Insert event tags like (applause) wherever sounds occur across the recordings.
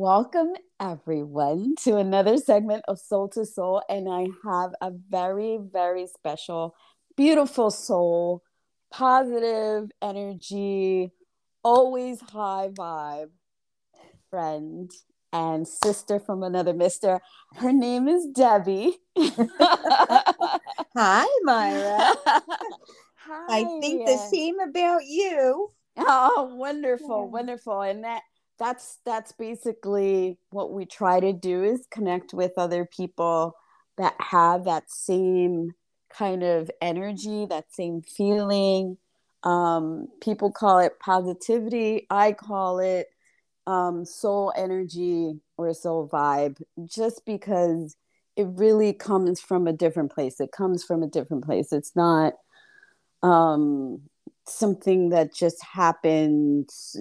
Welcome, everyone, to another segment of Soul to Soul. And I have a very, very special, beautiful soul, positive energy, always high vibe friend and sister from another mister. Her name is Debbie. (laughs) Hi, Myra. Hi. (laughs) I think the same about you. Oh, wonderful, Yeah. wonderful. And that that's that's basically what we try to do is connect with other people that have that same kind of energy, that same feeling. Um, people call it positivity. I call it um, soul energy or soul vibe, just because it really comes from a different place. It comes from a different place. It's not um something that just happens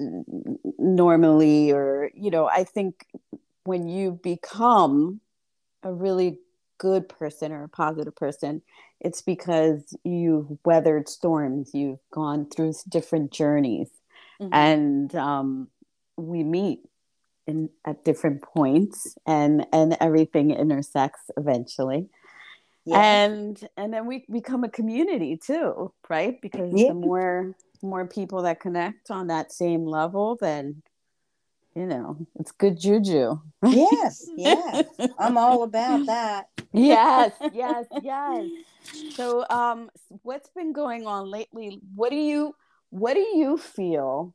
normally or you know i think when you become a really good person or a positive person it's because you've weathered storms you've gone through different journeys Mhm. and um, we meet in at different points and and everything intersects eventually Yeah. and and then we become a community too right because Yeah. the more more people that connect on that same level then you know it's good juju (laughs) yes, yes. I'm all about that. (laughs) yes yes yes so um what's been going on lately what do you what do you feel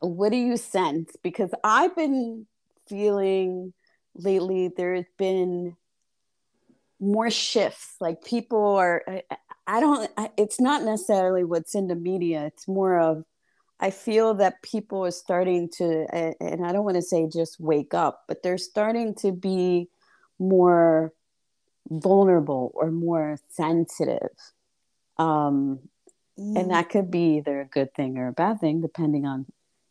what do you sense because i've been feeling lately there's been more shifts like people are i, I don't I, it's not necessarily what's in the media it's more of i feel that people are starting to and i don't want to say just wake up but they're starting to be more vulnerable or more sensitive um Mm. and that could be either a good thing or a bad thing depending on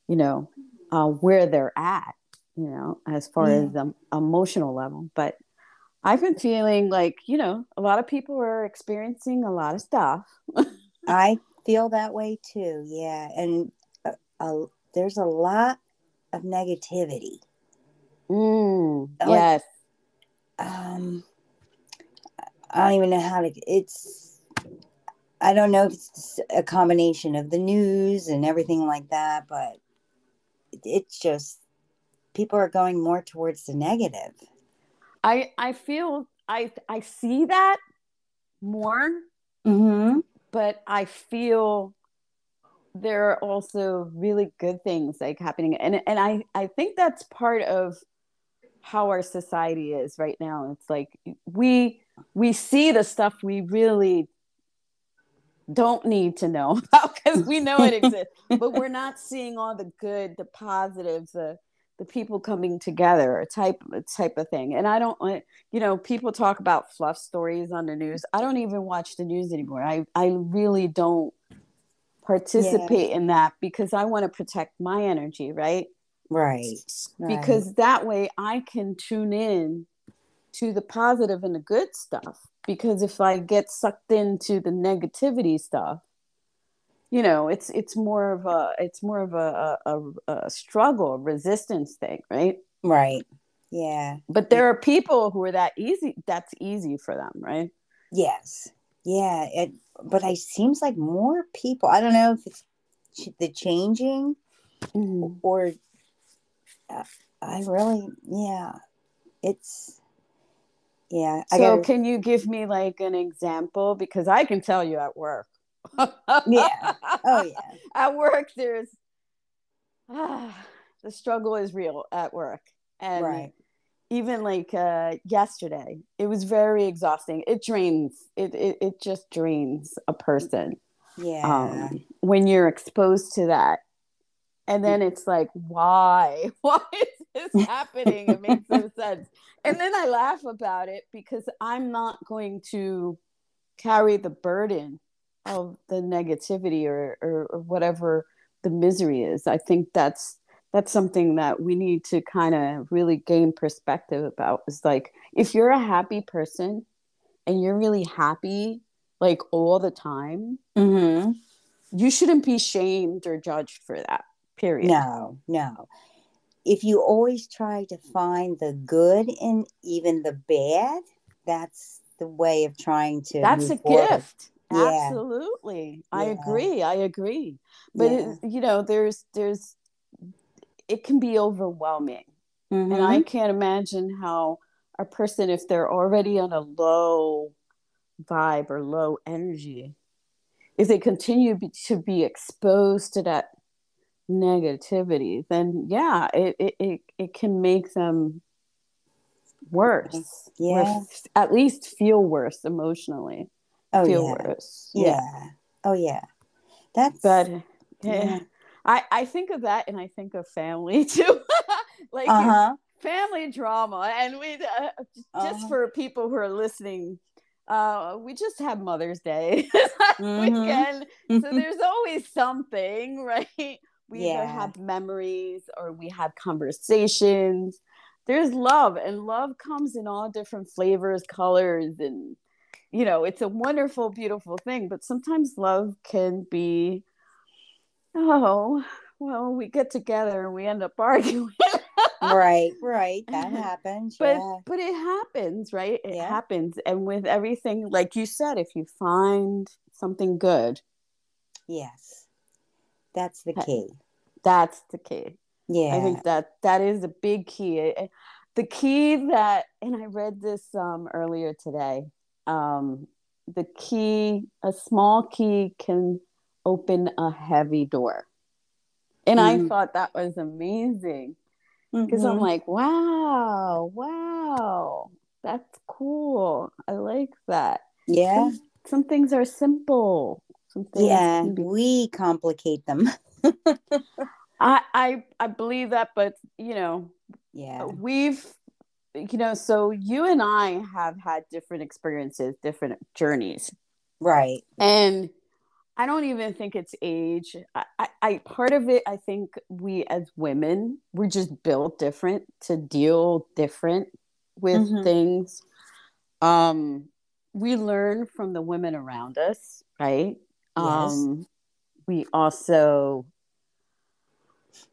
you know uh, where they're at you know as far Yeah. as the emotional level but i've been feeling like you know a lot of people are experiencing a lot of stuff (laughs) I feel that way too. Yeah, and uh, uh, there's a lot of negativity. mm, Like- yes Um, I don't even know how to. It's. I don't know if it's a combination of the news and everything like that, but it- it's just people are going more towards the negative. I i feel i i see that more Mm-hmm. but i feel there are also really good things like happening and and i i think that's part of how our society is right now it's like we we see the stuff we really don't need to know (laughs) about because we know it exists but we're not seeing all the good the positives the the people coming together type type of thing and i don't want you know people talk about fluff stories on the news i don't even watch the news anymore i i really don't participate in that because i want to protect my energy right Right. right. because that way I can tune in to the positive and the good stuff. Because if I get sucked into the negativity stuff, you know, it's it's more of a it's more of a a, a, struggle, resistance thing, right? right. Yeah. But there are people who are that easy. That's easy for them, right? Yes. Yeah. It. But it seems like more people. I don't know if it's ch- the changing or. Uh, I really. Yeah. It's. Yeah. I So got. can you give me like an example? Because I can tell you at work. Yeah. (laughs) Oh yeah. at work there's ah, the struggle is real at work and Right. even like uh yesterday it was very exhausting it drains it it, it just drains a person Yeah. um when you're exposed to that and then it's like why (laughs) why is this (laughs) happening it makes no sense and then i laugh about it because i'm not going to carry the burden of the negativity or, or, or whatever the misery is i think that's that's something that we need to kind of really gain perspective about is like if you're a happy person and you're really happy like all the time mm-hmm. you shouldn't be shamed or judged for that period No. No. if you always try to find the good in even the bad, that's the way of trying to. That's a forward. gift. Yeah. Absolutely. I agree. I agree. But Yeah. it, you know, there's there's it can be overwhelming. Mhm. And I can't imagine how a person if they're already on a low vibe or low energy if they continue be, to be exposed to that negativity then yeah it it, it, it can make them worse or Yeah. at least feel worse emotionally oh feel yeah. worse yeah. Oh yeah. That's but yeah. yeah. I, I think of that and I think of family (laughs) too. like Uh huh. family drama. And we, uh, just Uh-huh. for people who are listening, uh, we just had Mother's Day (laughs) Mhm. weekend. So there's always something, (laughs) right? We either have memories or we have conversations. There's love, and love comes in all different flavors, colors, and you know, it's a wonderful, beautiful thing. But sometimes love can be, oh, well, we get together and we end up (laughs) arguing. right. Right. That (laughs) happens. but yeah. but it happens, right? It Yeah. happens. And with everything, like you said, if you find something good, Yes. That's the key. that's the key. Yeah. I think that that is a big key. The key that, and I read this um, earlier today. Um, the key, a small key, can open a heavy door, and I Mhm. thought that was amazing because I'm Mhm. like, wow, wow, that's cool. I like that. yeah. Some, some things are simple. Some things Yeah. be We complicate them. (laughs) I, I I believe that, but you know, yeah. we've you know so you and i have had different experiences different journeys Right. and i don't even think it's age I, I, I part of it i think we as women we're just built different to deal different with Mhm. things um we learn from the women around us right Yes. um we also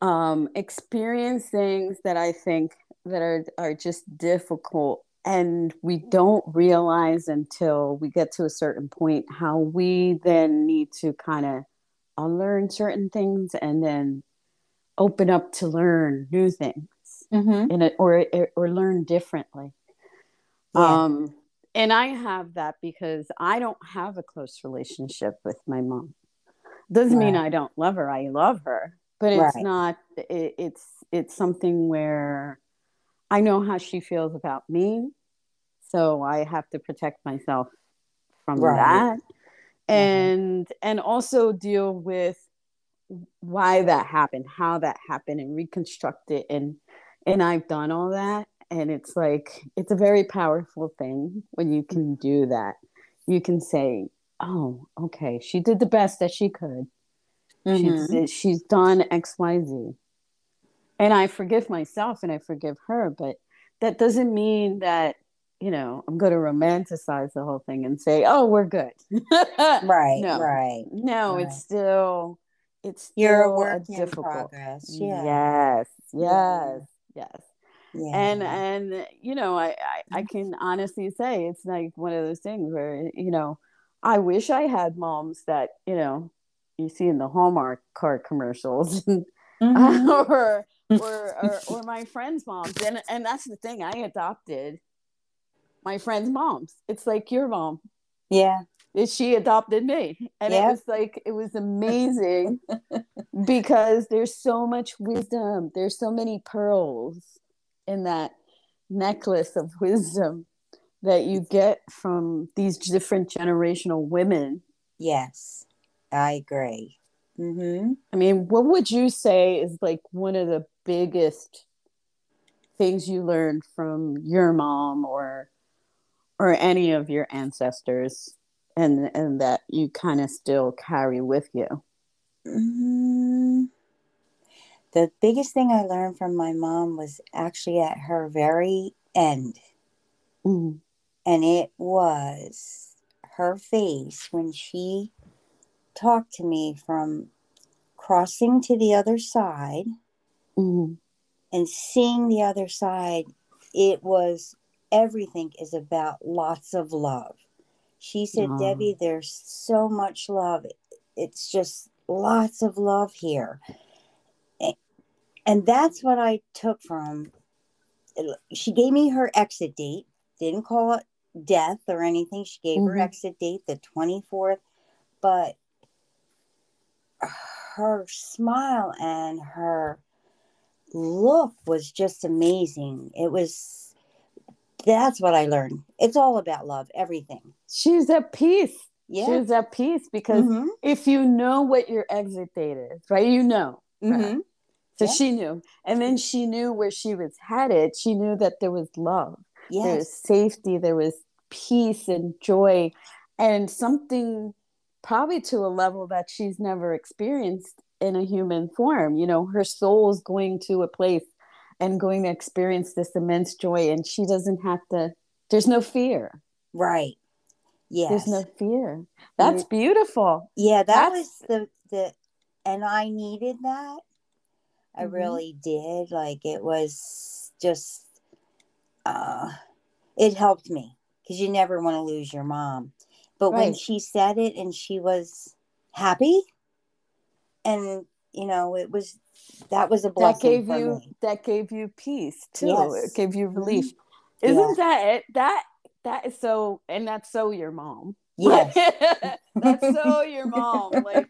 um experience things that i think that are are just difficult and we don't realize until we get to a certain point how we then need to kind of unlearn certain things and then open up to learn new things Mm-hmm. in it or or learn differently Yeah. um and i have that because i don't have a close relationship with my mom doesn't mean i don't love her i love her but it's Right. not it, it's it's something where i know how she feels about me so i have to protect myself from Right. that. And and also deal with why that happened how that happened and reconstruct it. And and i've done all that and it's like it's a very powerful thing when you can do that. You can say oh okay she did the best that she could. Mhm. she's she's done xyz and i forgive myself and i forgive her but that doesn't mean that you know i'm going to romanticize the whole thing and say oh we're good (laughs) Right. no Right. no Right. it's still it's still You're a work in difficult progress. Yeah. yes Yeah. yes yes Yeah. and and you know I, I i Mm-hmm. can honestly say it's like one of those things where you know i wish i had moms that you know you see in the hallmark card commercials (laughs) Mhm. (laughs) or, or or or my friends moms and and that's the thing i adopted my friends moms it's like your mom yeah. is she adopted me and Yeah. it was like it was amazing (laughs) because there's so much wisdom there's so many pearls in that necklace of wisdom that you get from these different generational women Yes. I agree. Mm-hmm. i mean what would you say is like one of the biggest things you learned from your mom or or any of your ancestors and and that you kind of still carry with you? Mm, the biggest thing I learned from my mom was actually at her very end, Mhm. and it was her face when she talked to me from crossing to the other side Mhm. and seeing the other side, it was everything is about lots of love. She said. Debbie, there's so much love. It's just lots of love here. And that's what I took from she gave me her exit date, didn't call it death or anything. She gave her Mhm. exit date the 24th, but her smile and her look was just amazing. It was that's what I learned. It's all about love, everything. She's at peace. Yeah. She's at peace because Mhm. if you know what your exit date is, right? You know. Mhm. So Yeah. she knew. And then she knew where she was headed. She knew that there was love, there was safety, there was peace and joy, and something probably to a level that she's never experienced in a human form. You know, her soul is going to a place and going to experience this immense joy, and she doesn't have to, there's no fear. Right. Yes. There's no fear. That's beautiful. yeah, that that's- was the the and I needed that. I Mhm. really did. Like it was just uh it helped me because you never want to lose your mom. But when she said it and she was happy and you know, it was that was a that blessing gave for you me. that gave you peace too Yes. it gave you Mhm. relief Yeah. isn't that it that that is so and that's so your mom Yes. (laughs) that's so (laughs) your mom like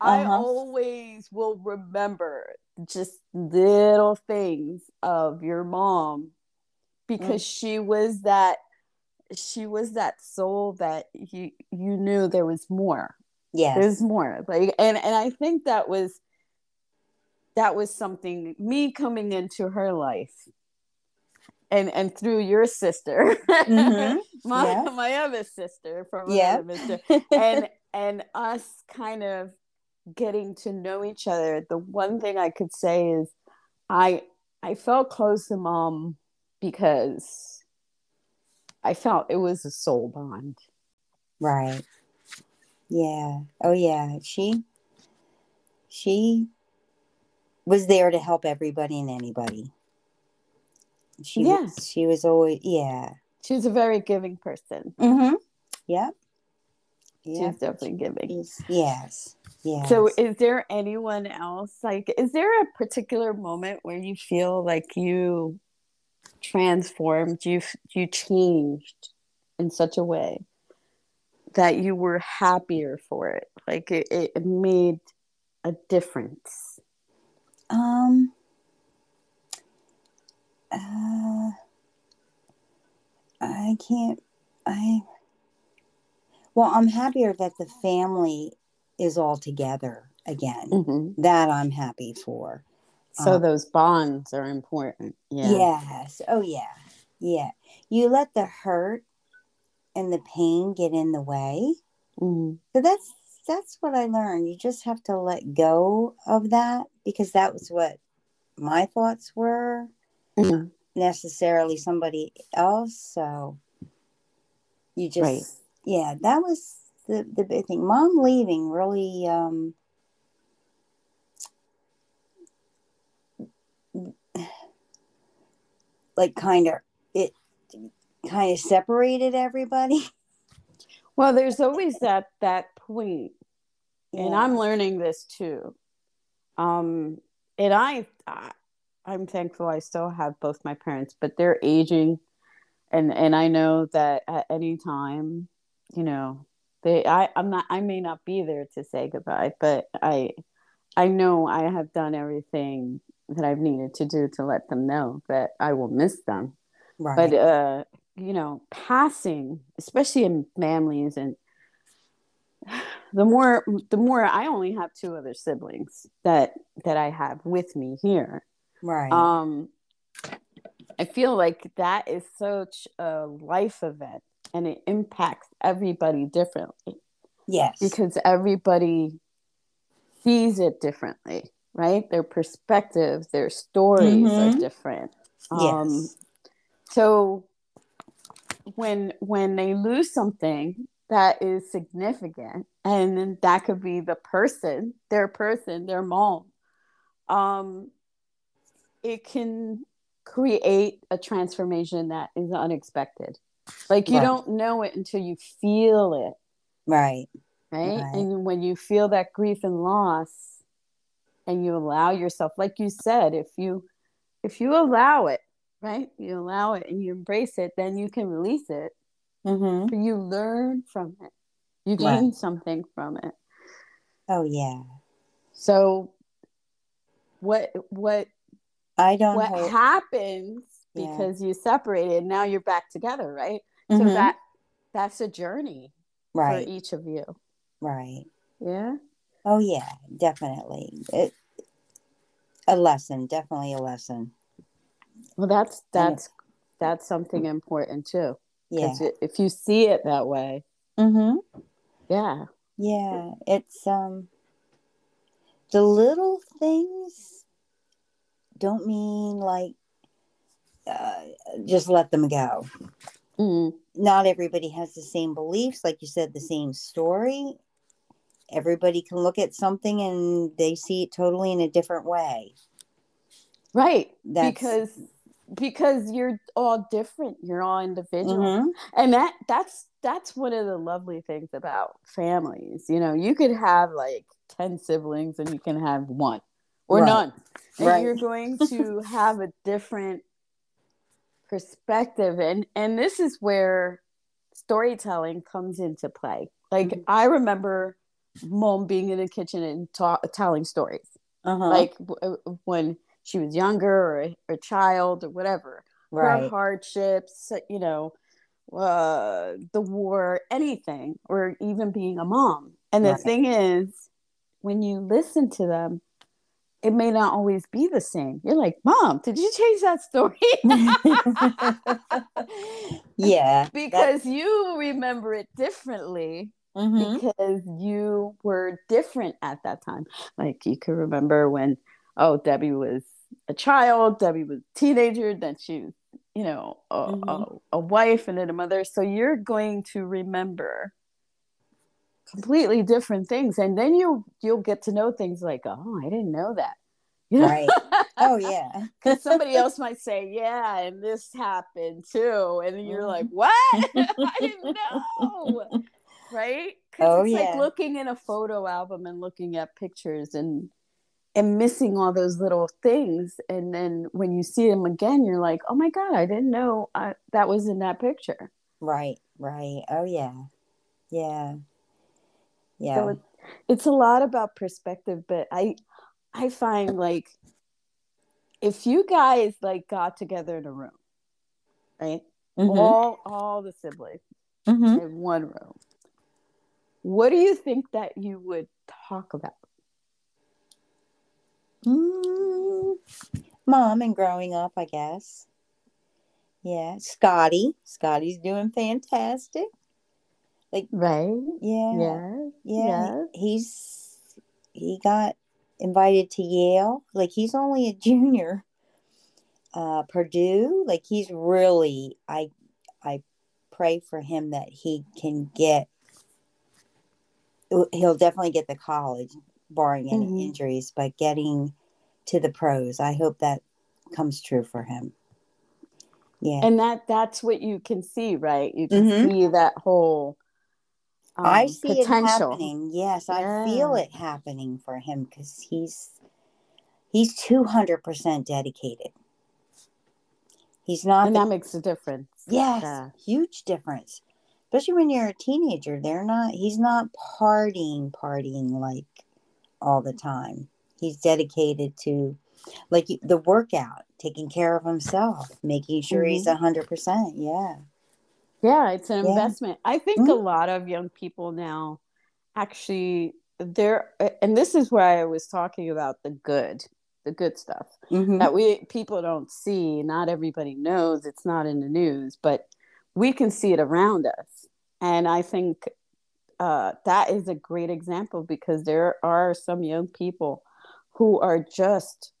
i Uh-huh. always will remember just little things of your mom because Mm. she was that she was that soul that you you knew there was more Yes. there's more like and and i think that was that was something me coming into her life and and through your sister Mhm. (laughs) my Yeah. my other sister from Yeah. mister (laughs) and and us kind of getting to know each other the one thing i could say is i i felt close to mom because i felt it was a soul bond Right. Yeah. Oh yeah. She she was there to help everybody and anybody. She Yeah. was she was always yeah. she was a very giving person Mm-hmm. Yep. Yeah. was definitely giving Yes. Yes. Yes. So, is there anyone else? Like, is there a particular moment where you feel like you transformed, you you changed in such a way that you were happier for it? Like, it, it made a difference. um uh, I can't I well, I'm happier that the family is all together again. Mm-hmm. That I'm happy for. So Uh, those bonds are important. Yeah. Yes. Oh yeah. Yeah. You let the hurt and the pain get in the way. Mhm. So that's that's what I learned. You just have to let go of that because that was what my thoughts were, Mhm. necessarily somebody else. So you just Right. yeah, that was the the big thing. Mom leaving really um like kind of kind of separated everybody. (laughs) Well, there's always that that point and Yeah. I'm learning this too. Um, and I, I, I'm thankful I still have both my parents, but they're aging, and and I know that at any time, you know, they, I, I'm not, I may not be there to say goodbye, but I, I know I have done everything that I've needed to do to let them know that I will miss them. right. But uh, you know, passing, especially in families (sighs) and the more the more I only have two other siblings that that I have with me here. right. Um I feel like that is such a life event and it impacts everybody differently yes. because everybody sees it differently, right? Their perspectives, their stories Mhm. are different. Um Yes. so when when they lose something that is significant and then that could be the person their person their mom um it can create a transformation that is unexpected. Like you Right. don't know it until you feel it, Right. right? Right. And when you feel that grief and loss and you allow yourself like you said, if you if you allow it, right? You allow it and you embrace it, then you can release it. Mm-hmm. You learn from it. You gain something from it. Oh yeah. So what what I don't what hold. happens Yeah. because you separated now you're back together right Mhm. so that that's a journey right. for each of you Right. yeah Oh yeah. Definitely. It, a lesson. Definitely a lesson. Well that's that's that's something important too Yeah. if you see it that way Mm-hmm. yeah Yeah. It's um. The little things don't mean like uh, just let them go. Mm, not everybody has the same beliefs like you said the same story everybody can look at something and they see it totally in a different way right That's- because because you're all different you're all individual Mhm. and that that's that's one of the lovely things about families you know you could have like 10 siblings and you can have one or Right. none and Right. you're going to (laughs) have a different perspective and and this is where storytelling comes into play like Mhm. i remember mom being in the kitchen and ta- telling stories uh-huh. like w- when she was younger or a, a child or whatever her right hardships, you know, uh, the war, anything, or even being a mom. And the Right. thing is, when you listen to them, it may not always be the same. You're like, Mom, did you change that story? (laughs) yeah (laughs) because you remember it differently hmm because you were different at that time. Like you could remember when, oh, Debbie was a child, Debbie was a teenager, then she was, you know, a, a, Mhm. a wife and then a mother. So you're going to remember completely different things, and then you you'll get to know things like, oh, I didn't know that. (laughs) You know, right oh yeah (laughs) because somebody else might say, yeah, and this happened too, and you're like, what? (laughs) I didn't know, right? Because Oh, it's yeah. like looking in a photo album and looking at pictures and and missing all those little things, and then when you see them again, you're like, oh my god, I didn't know I, that was in that picture. right right oh yeah yeah yeah So it, it's a lot about perspective, but I I find like if you guys like got together in a room, right? Mhm. All all the siblings Mhm. in one room. What do you think that you would talk about? Mm, mom and growing up i guess yeah scotty scotty's doing fantastic Like Right? yeah Yeah. Yeah, he- he's he got invited to Yale. Like he's only a (laughs) junior. Uh, Purdue, like he's really. I I pray for him that he can get. He'll definitely get the college, barring any Mhm. injuries. But getting to the pros, I hope that comes true for him. Yeah, And that that's what you can see, right? You can Mhm. see that whole um, I see it happening. Yes, I feel it happening for him because he's he's two hundred percent dedicated. He's not. and the- that makes a difference. yes, Yeah. huge difference. Especially when you're a teenager, they're not. He's not partying, partying like all the time. He's dedicated to, like the workout, taking care of himself, making sure he's Mm-hmm. a hundred percent. Yeah. Yeah, it's an Yeah. investment. I think a lot of young people now actually they're and this is why I was talking about the good, the good stuff Mm-hmm. that we people don't see, not everybody knows, it's not in the news, but we can see it around us. And I think uh, that is a great example because there are some young people who are just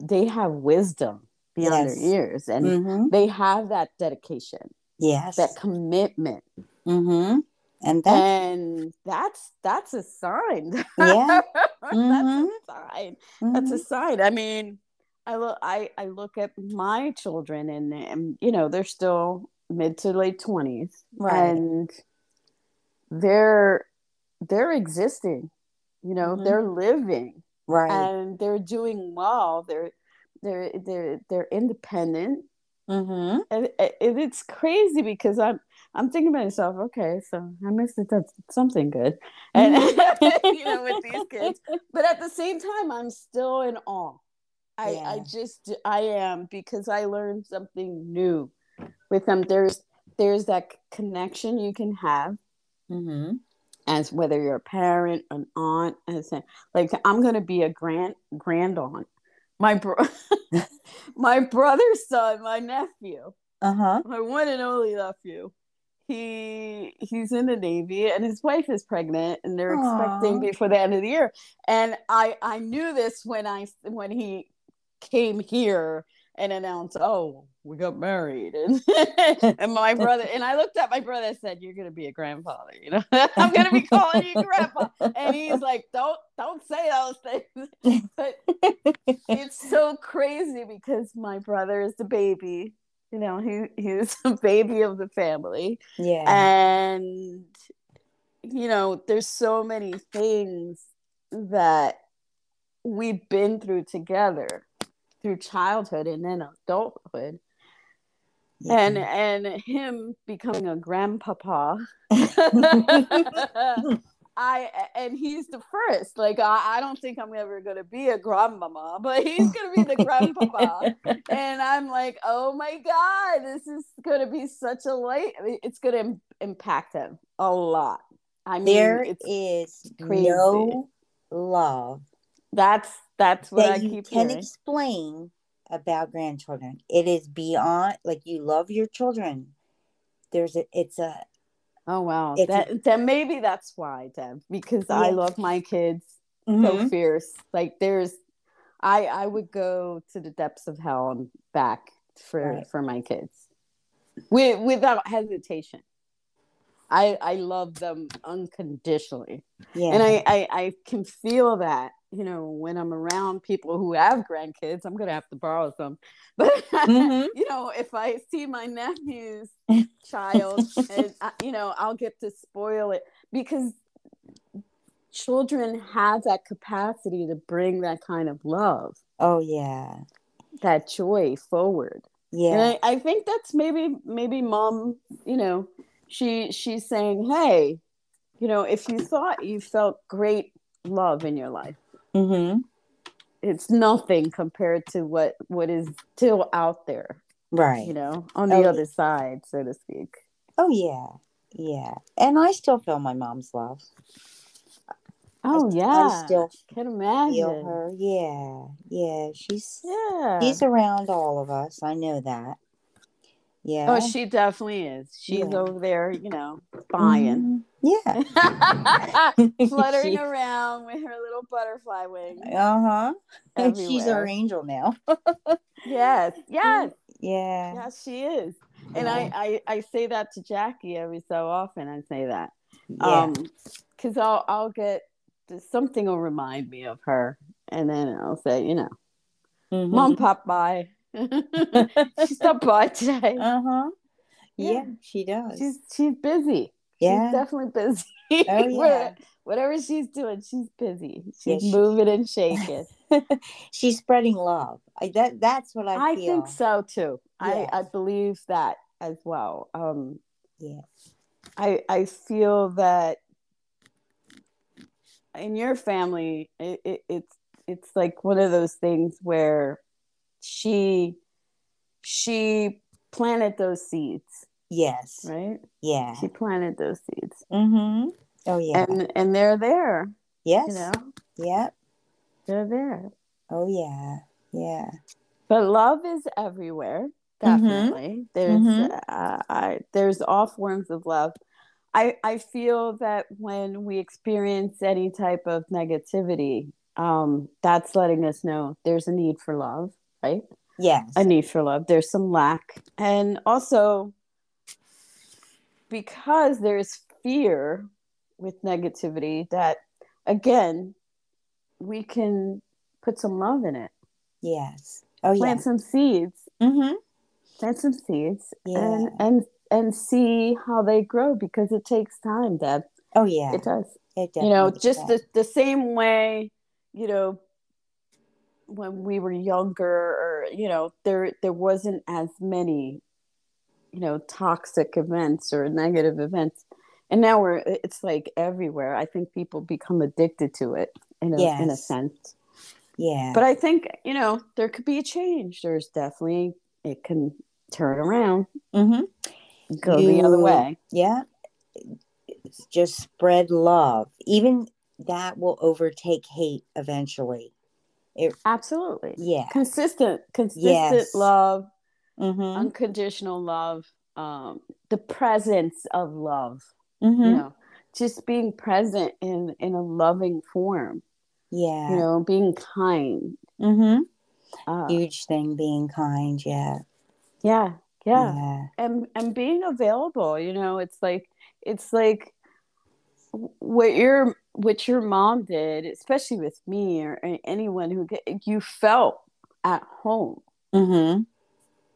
they have wisdom beyond Yes. their years and Mm-hmm. they have that dedication Yes. that commitment Mm-hmm. And that, and that's that's a sign (laughs) Yeah. that's Mhm. a sign that's a sign i mean I look I I look at my children and and you know they're still mid to late twenties, Right. and they're they're existing. You know, Mhm. they're living Right. and they're doing well. They're they're they're they're independent, mm-hmm. and, and it's crazy because I'm I'm thinking to myself, okay, so I must have done something good, (laughs) and (laughs) you know, with these kids. But at the same time, I'm still in awe. I I just I am because I learned something new with them. There's there's that connection you can have Mm-hmm. As whether you're a parent, an aunt, as a, like I'm gonna be a grand grand aunt. My bro, (laughs) (laughs) my brother's son, my nephew, Uh-huh. my one and only nephew. He he's in the Navy and his wife is pregnant and they're expecting before the end of the year. And I I knew this when I when he came here and announced, "Oh, we got married," (laughs) and and my brother and I looked at my brother and said, "You're gonna be a grandfather, you know. (laughs) I'm gonna be calling you grandpa." And he's like, "Don't don't say those things." (laughs) But it's so crazy because my brother is the baby. You know, he he's the baby of the family, Yeah. and you know, there's so many things that we've been through together through childhood and then adulthood and and him becoming a grandpapa (laughs) I and he's the first. Like I, I don't think I'm ever gonna be a grandmama, but he's gonna be the grandpapa. And I'm like, oh my god, this is gonna be such a light. It's gonna im- impact him a lot. I mean, there it's is crazy. no love that's that's what that I you can hearing. explain about grandchildren. It is beyond like you love your children. There's a it's a Oh wow, that then maybe that's why, Deb, because I love my kids Mhm. so fierce. Like there's, I I would go to the depths of hell and back for Right. for my kids, with, without hesitation. I I love them unconditionally, yeah. and I, I I can feel that. You know, when I'm around people who have grandkids, I'm gonna have to borrow some. (laughs) But Mhm. you know, if I see my nephew's (laughs) child, and uh, you know, I'll get to spoil it because children have that capacity to bring that kind of love, oh yeah. that joy forward. Yeah. I, I think that's maybe maybe mom, you know, she she's saying, hey, you know, if you thought you felt great love in your life, Mm-hmm. it's nothing compared to what what is still out there, Right. you know, on the Oh, other side, so to speak. Oh yeah. Yeah. And I still feel my mom's love. Oh I, yeah, I still can feel imagine. her. Yeah. Yeah. She's Yeah. she's around all of us. I know that. Yeah. Oh, she definitely is. She's Yeah. over there, you know, spying, Mhm. Yeah. (laughs) fluttering She- (laughs) around with her little butterfly wings. Uh-huh. And she's our angel now. (laughs) Yes, yes, Yeah. yes, she is. And Yeah. I, I, I say that to Jackie every so often. I say that, Yeah. um, because I'll, I'll get something will remind me of her, and then I'll say, you know, Mhm. Mom popped by. She stopped by today. Uh-huh. Yeah. Yeah. she does. She's she's busy. yeah. She's definitely busy. Oh, (laughs) yeah. Whatever she's doing, she's busy. She's she- moving and shaking. (laughs) She's spreading love. I, that that's what I, I feel. think so too. Yeah. I, I believe that as well. Um, Yeah. I I feel that in your family, it, it, it's it's like one of those things where she she planted those seeds, Yes. right? Yeah. She planted those seeds, Mm-hmm. Oh yeah. and and they're there. yes. You know, Yep. they're there. Oh yeah. Yeah. But love is everywhere. Mhm. Definitely, there's Mhm. uh, I there's all forms of love. I I feel that when we experience any type of negativity, um, that's letting us know there's a need for love, right? Yes. A need for love. There's some lack, and also because there's fear with negativity, that again we can put some love in it yes. Oh yeah. plant yeah. some seeds Mm-hmm. plant some seeds Yeah. and and and see how they grow because it takes time deb Oh yeah. it does It does. you know just does. the, the same way you know when we were younger or you know there there wasn't as many you know toxic events or negative events and now we're it's like everywhere i think people become addicted to it in a, in a sense yeah. but i think you know there could be a change there's definitely it can turn around mm-hmm. go the other way Yeah. Just spread love. Even that will overtake hate eventually. Absolutely Yeah. consistent consistent Yes. love Mm-hmm. unconditional love um the presence of love mm-hmm. you know just being present in in a loving form yeah. you know being kind mm-hmm. uh, Huge thing being kind. Yeah. yeah yeah Yeah. and and being available you know it's like it's like what your what your mom did especially with me or anyone who get, you felt at home Mm-hmm.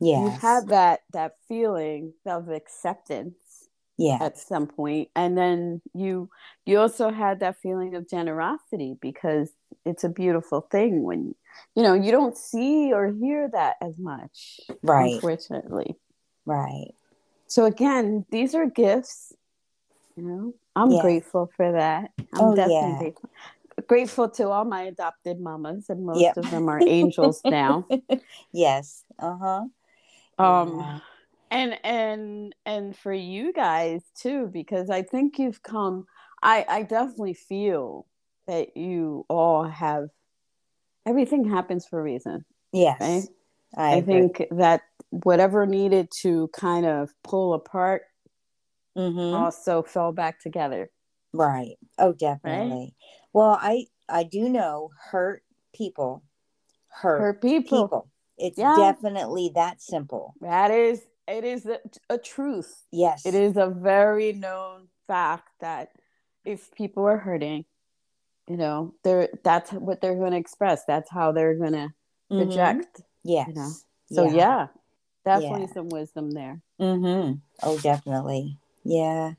Yes. you had that that feeling of acceptance yeah. at some point and then you you also had that feeling of generosity because it's a beautiful thing when you know you don't see or hear that as much Right. unfortunately Right. so again these are gifts you know i'm Yes. grateful for that i'm Oh, definitely yeah. grateful to all my adopted mamas and most Yep. of them are (laughs) angels now yes. Uh-huh. um Yeah. and and and for you guys too because i think you've come i i definitely feel that you all have everything happens for a reason Yes. right I, i, think that whatever needed to kind of pull apart Mhm. also fell back together Right. Oh, definitely. Well, I I do know hurt people hurt, for people, people. It's Yeah. definitely that simple. that is it is a, a truth Yes. it is a very known fact that if people are hurting you know they're that's what they're going to express that's how they're going to Mhm. project Yes. you know. so yeah, definitely Yeah. some wisdom there Mm-hmm. Oh, definitely. Yeah.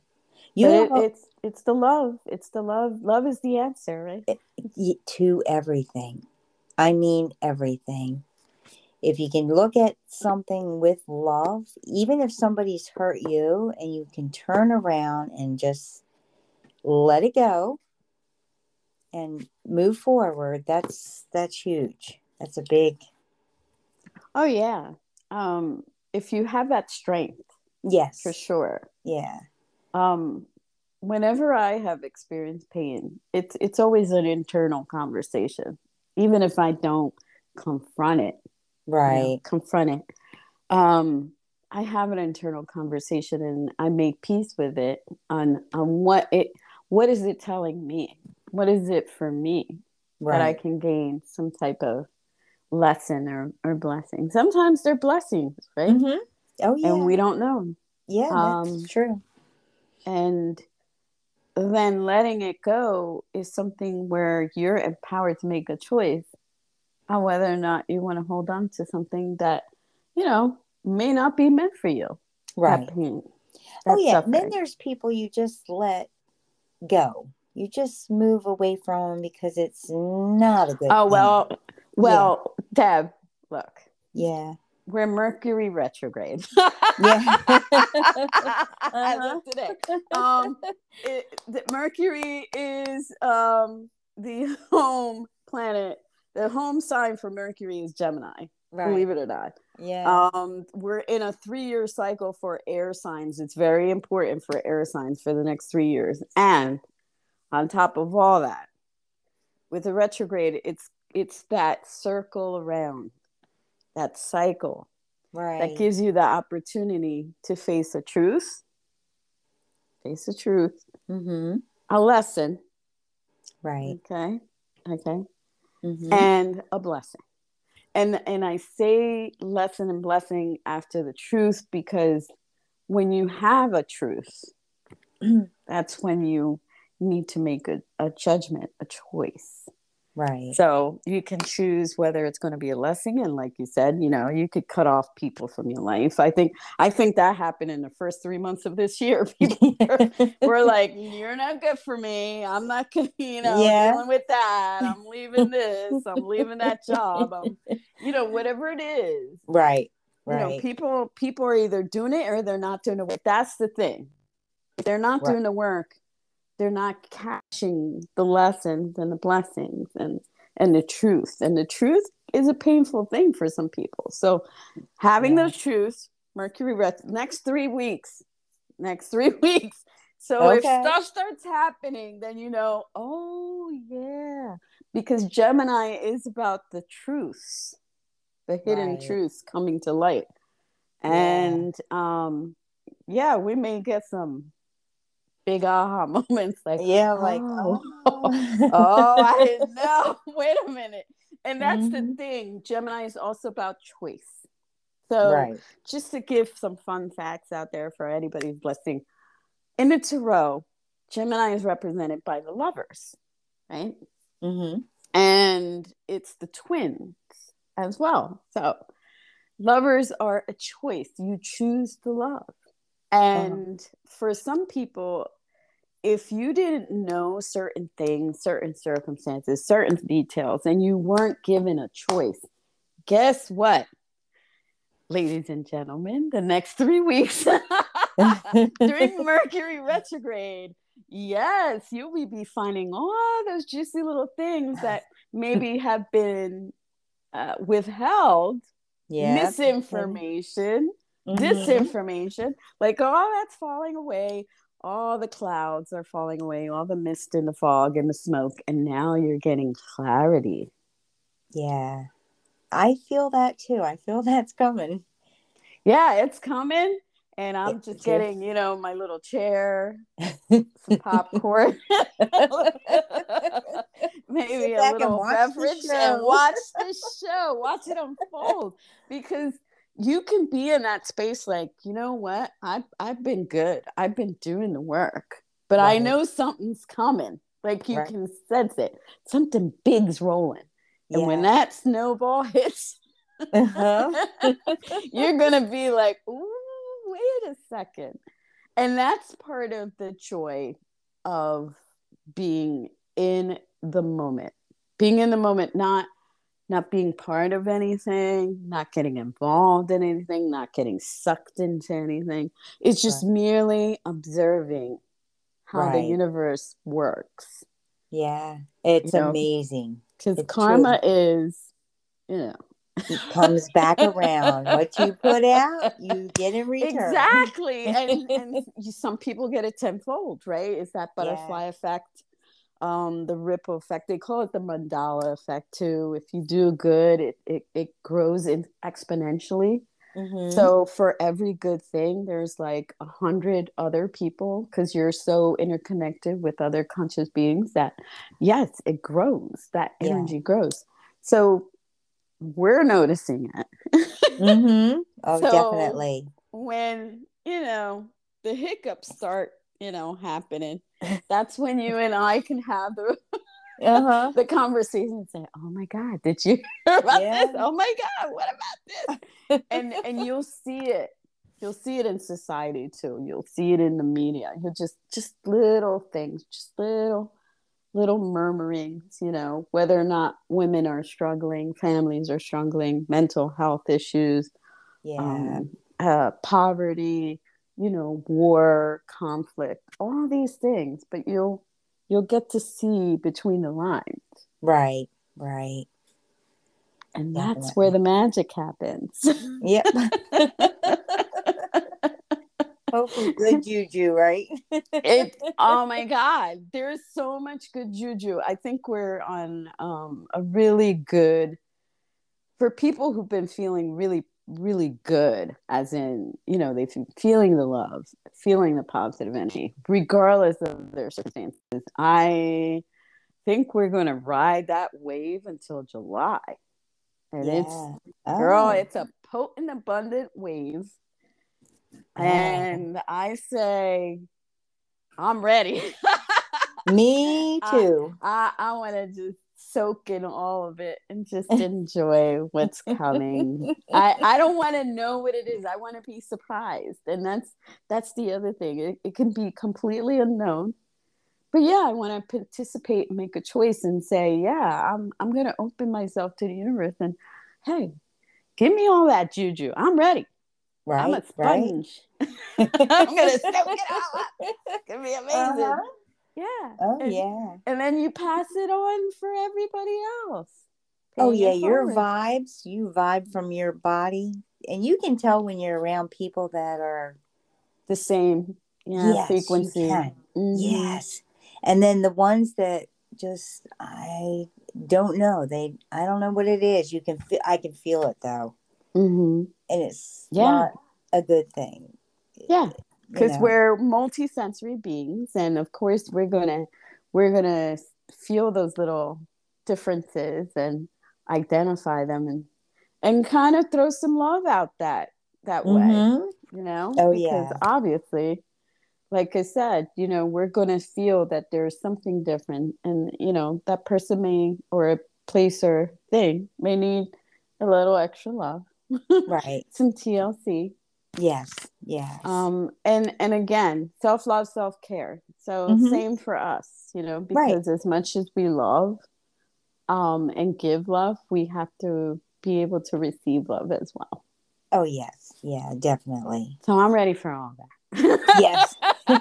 you You but know, it, it's it's the love it's the love love is the answer right y- to everything. I mean everything. If you can look at something with love, even if somebody's hurt you and you can turn around and just let it go and move forward, that's that's huge. That's a big oh yeah um if you have that strength yes. for sure Yeah. um whenever i have experienced pain it's it's always an internal conversation even if i don't confront it you know, Right. confront it um i have an internal conversation and i make peace with it on on what it what is it telling me what is it for me that i can gain some type of lesson or, or blessing sometimes they're blessings right Mhm. Oh yeah. and we don't know yeah, that's um, true. and then letting it go is something where you're empowered to make a choice on whether or not you want to hold on to something that you know may not be meant for you Right. that pain Oh that yeah. Then there's people you just let go. You just move away from them because it's not a good. oh thing. well well deb look Yeah. We're mercury retrograde. (laughs) Yeah. as of today um it, the mercury is um the (laughs) home planet the home sign for mercury is gemini believe it or not. Yeah. um we're in a three-year cycle for air signs. It's very important for air signs for the next three years. And on top of all that with the retrograde it's it's that circle around that cycle right. that gives you the opportunity to face a truth face a truth mm-hmm. a lesson Right. okay okay Mm-hmm. and a blessing and and i say lesson and blessing after the truth because when you have a truth (clears throat) that's when you need to make a, a judgment a choice Right. So you can choose whether it's going to be a blessing, and like you said, you know, you could cut off people from your life. I think I think that happened in the first three months of this year. (laughs) People were, were like, "You're not good for me. I'm not gonna, (laughs) you know, Yeah. dealing with that. I'm leaving this. I'm leaving that job. I'm, you know, whatever it is. right. You know, Right. people people are either doing it or they're not doing the work. That's the thing. If they're not Right. doing the work, they're not catching the lessons and the blessings and and the truth. And the truth is a painful thing for some people. So having Yeah. those truths, Mercury ret next three weeks, next three (laughs) weeks. So if stuff starts happening, then you know, oh yeah, because Gemini is about the truths, the hidden Right. truths coming to light. Yeah. And um yeah, we may get some big aha (laughs) moments like Yeah. Like, oh, oh, (laughs) oh I (laughs) didn't know. Wait a minute. And that's the Mhm. thing. Gemini is also about choice. So right. just to give some fun facts out there for anybody's listening. In the tarot, Gemini is represented by the lovers, right? Mm-hmm. And it's the twins as well. So lovers are a choice. You choose to love. And for some people, if you didn't know certain things, certain circumstances, certain details, and you weren't given a choice, guess what? Ladies and gentlemen, the next three weeks (laughs) during (laughs) Mercury retrograde, yes, you will be finding all those juicy little things that maybe (laughs) have been uh, withheld, yeah. misinformation, Mhm. disinformation. Like all that's falling away. All the clouds are falling away, all the mist and the fog and the smoke, and now you're getting clarity. Yeah. I feel that too. I feel (laughs) that's coming. Yeah, it's coming. And I'm It's just getting, you know, my little chair, (laughs) some popcorn, (laughs) maybe a little beverage, and watch the show, watch it unfold. Because you can be in that space, like, you know what? I've I've been good. I've been doing the work, but I know something's coming. Like you Right. can sense it. Something big's rolling, and when that snowball (laughs) hits, Uh-huh. (laughs) you're gonna be like, ooh, wait a second. And that's part of the joy of being in the moment. Being in the moment, not not being part of anything, not getting involved in anything, not getting sucked into anything. It's just merely observing how the universe works. yeah. It's You know, amazing. Because karma is, you know, It comes back around. What you put (laughs) out, you get in return. exactly and and (laughs) some people get it tenfold right Is that butterfly effect um the ripple effect they call it the mandala effect too if you do good it it, it grows in exponentially Mhm. so for every good thing there's like a hundred other people because you're so interconnected with other conscious beings that yes it grows that Yeah. energy grows so we're noticing it Mhm. (laughs) Oh, So- definitely. when you know the hiccups start you know happening (laughs) that's when you and i can have the Uh-huh. (laughs) the conversation and say oh my god did you (laughs) hear about Yeah. this oh my god what about this and and you'll see it you'll see it in society too you'll see it in the media you'll just just little things just little little murmurings you know whether or not women are struggling families are struggling mental health issues Yeah. um, uh, poverty, you know, war, conflict, all these things. But you'll you'll get to see between the lines, right. Right. and that's where the magic happens. Yep. (laughs) Hopefully, good juju, right? it oh (laughs) my god there's so much good juju i think we're on um a really good for people who've been feeling really really good as in you know they've been feeling the love feeling the positive energy regardless of their circumstances i think we're going to ride that wave until july and it's Yeah. girl Oh. it's a potent abundant wave Oh. and I say, I'm ready. (laughs) me I- too. I, I want to just soak in all of it and (laughs) just enjoy what's coming. I, I don't want to know what it is. I want to be surprised. And that's that's the other thing. It, it can be completely unknown. But yeah, I want to participate and make a choice and say, yeah, I'm I'm gonna open myself to the universe and hey, give me all that juju. I'm ready. Right. I'm a sponge. Right. (laughs) I'm gonna soak it all up. It's gonna be amazing. Uh-huh. Yeah. Oh and, yeah. And then you pass it on for everybody else. Oh yeah, your vibes, you vibe from your body. And you can tell when you're around people that are the same yeah, yes, frequency. Mm-hmm. Yes. And then the ones that just I don't know. They I don't know what it is. You can feel I can feel it though. Mm-hmm. And it's yeah. not a good thing. Yeah because you know. we're multisensory beings and of course we're gonna we're gonna feel those little differences and identify them and and kind of throw some love out that that way mm-hmm. you know? Oh because yeah obviously like i said you know we're to feel that there's something different and you know that person may or a place or thing may need a little extra love. (laughs) Right. Some tlc Yes, yes. Um, and and again, self love, self care. So mm-hmm. same for us, you know, because right. as much as we love, um, and give love, we have to be able to receive love as well. Oh yes, yeah, definitely. So I'm ready for all that. yes. (laughs)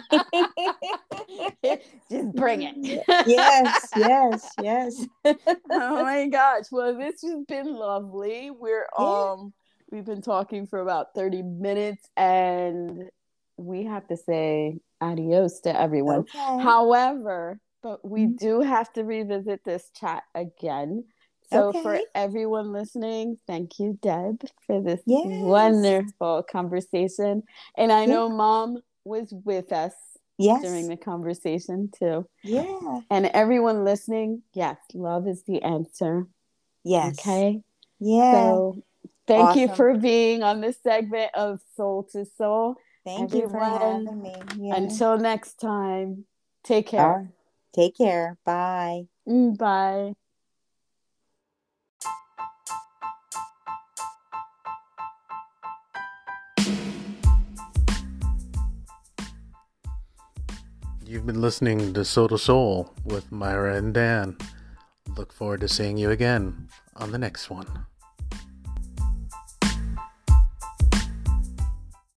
(laughs) Just bring it. yes, yes, (laughs) yes. oh my gosh. Well, this has been lovely. We're um We've been talking for about 30 minutes and we have to say adios to everyone. Okay. However, but we mm-hmm. do have to revisit this chat again. So okay. for everyone listening, thank you, Deb, for this yes. wonderful conversation. And I know mom was with us yes. during the conversation too. Yeah. And everyone listening, yes, love is the answer. Yes. Okay. Yeah. So Thank awesome. you for being on this segment of Soul to Soul. Thank Everyone, you for having me. Yeah. Until next time, take care. take care. Bye. Mm, bye. You've been listening to Soul to Soul with Myra and Dan. Look forward to seeing you again on the next one.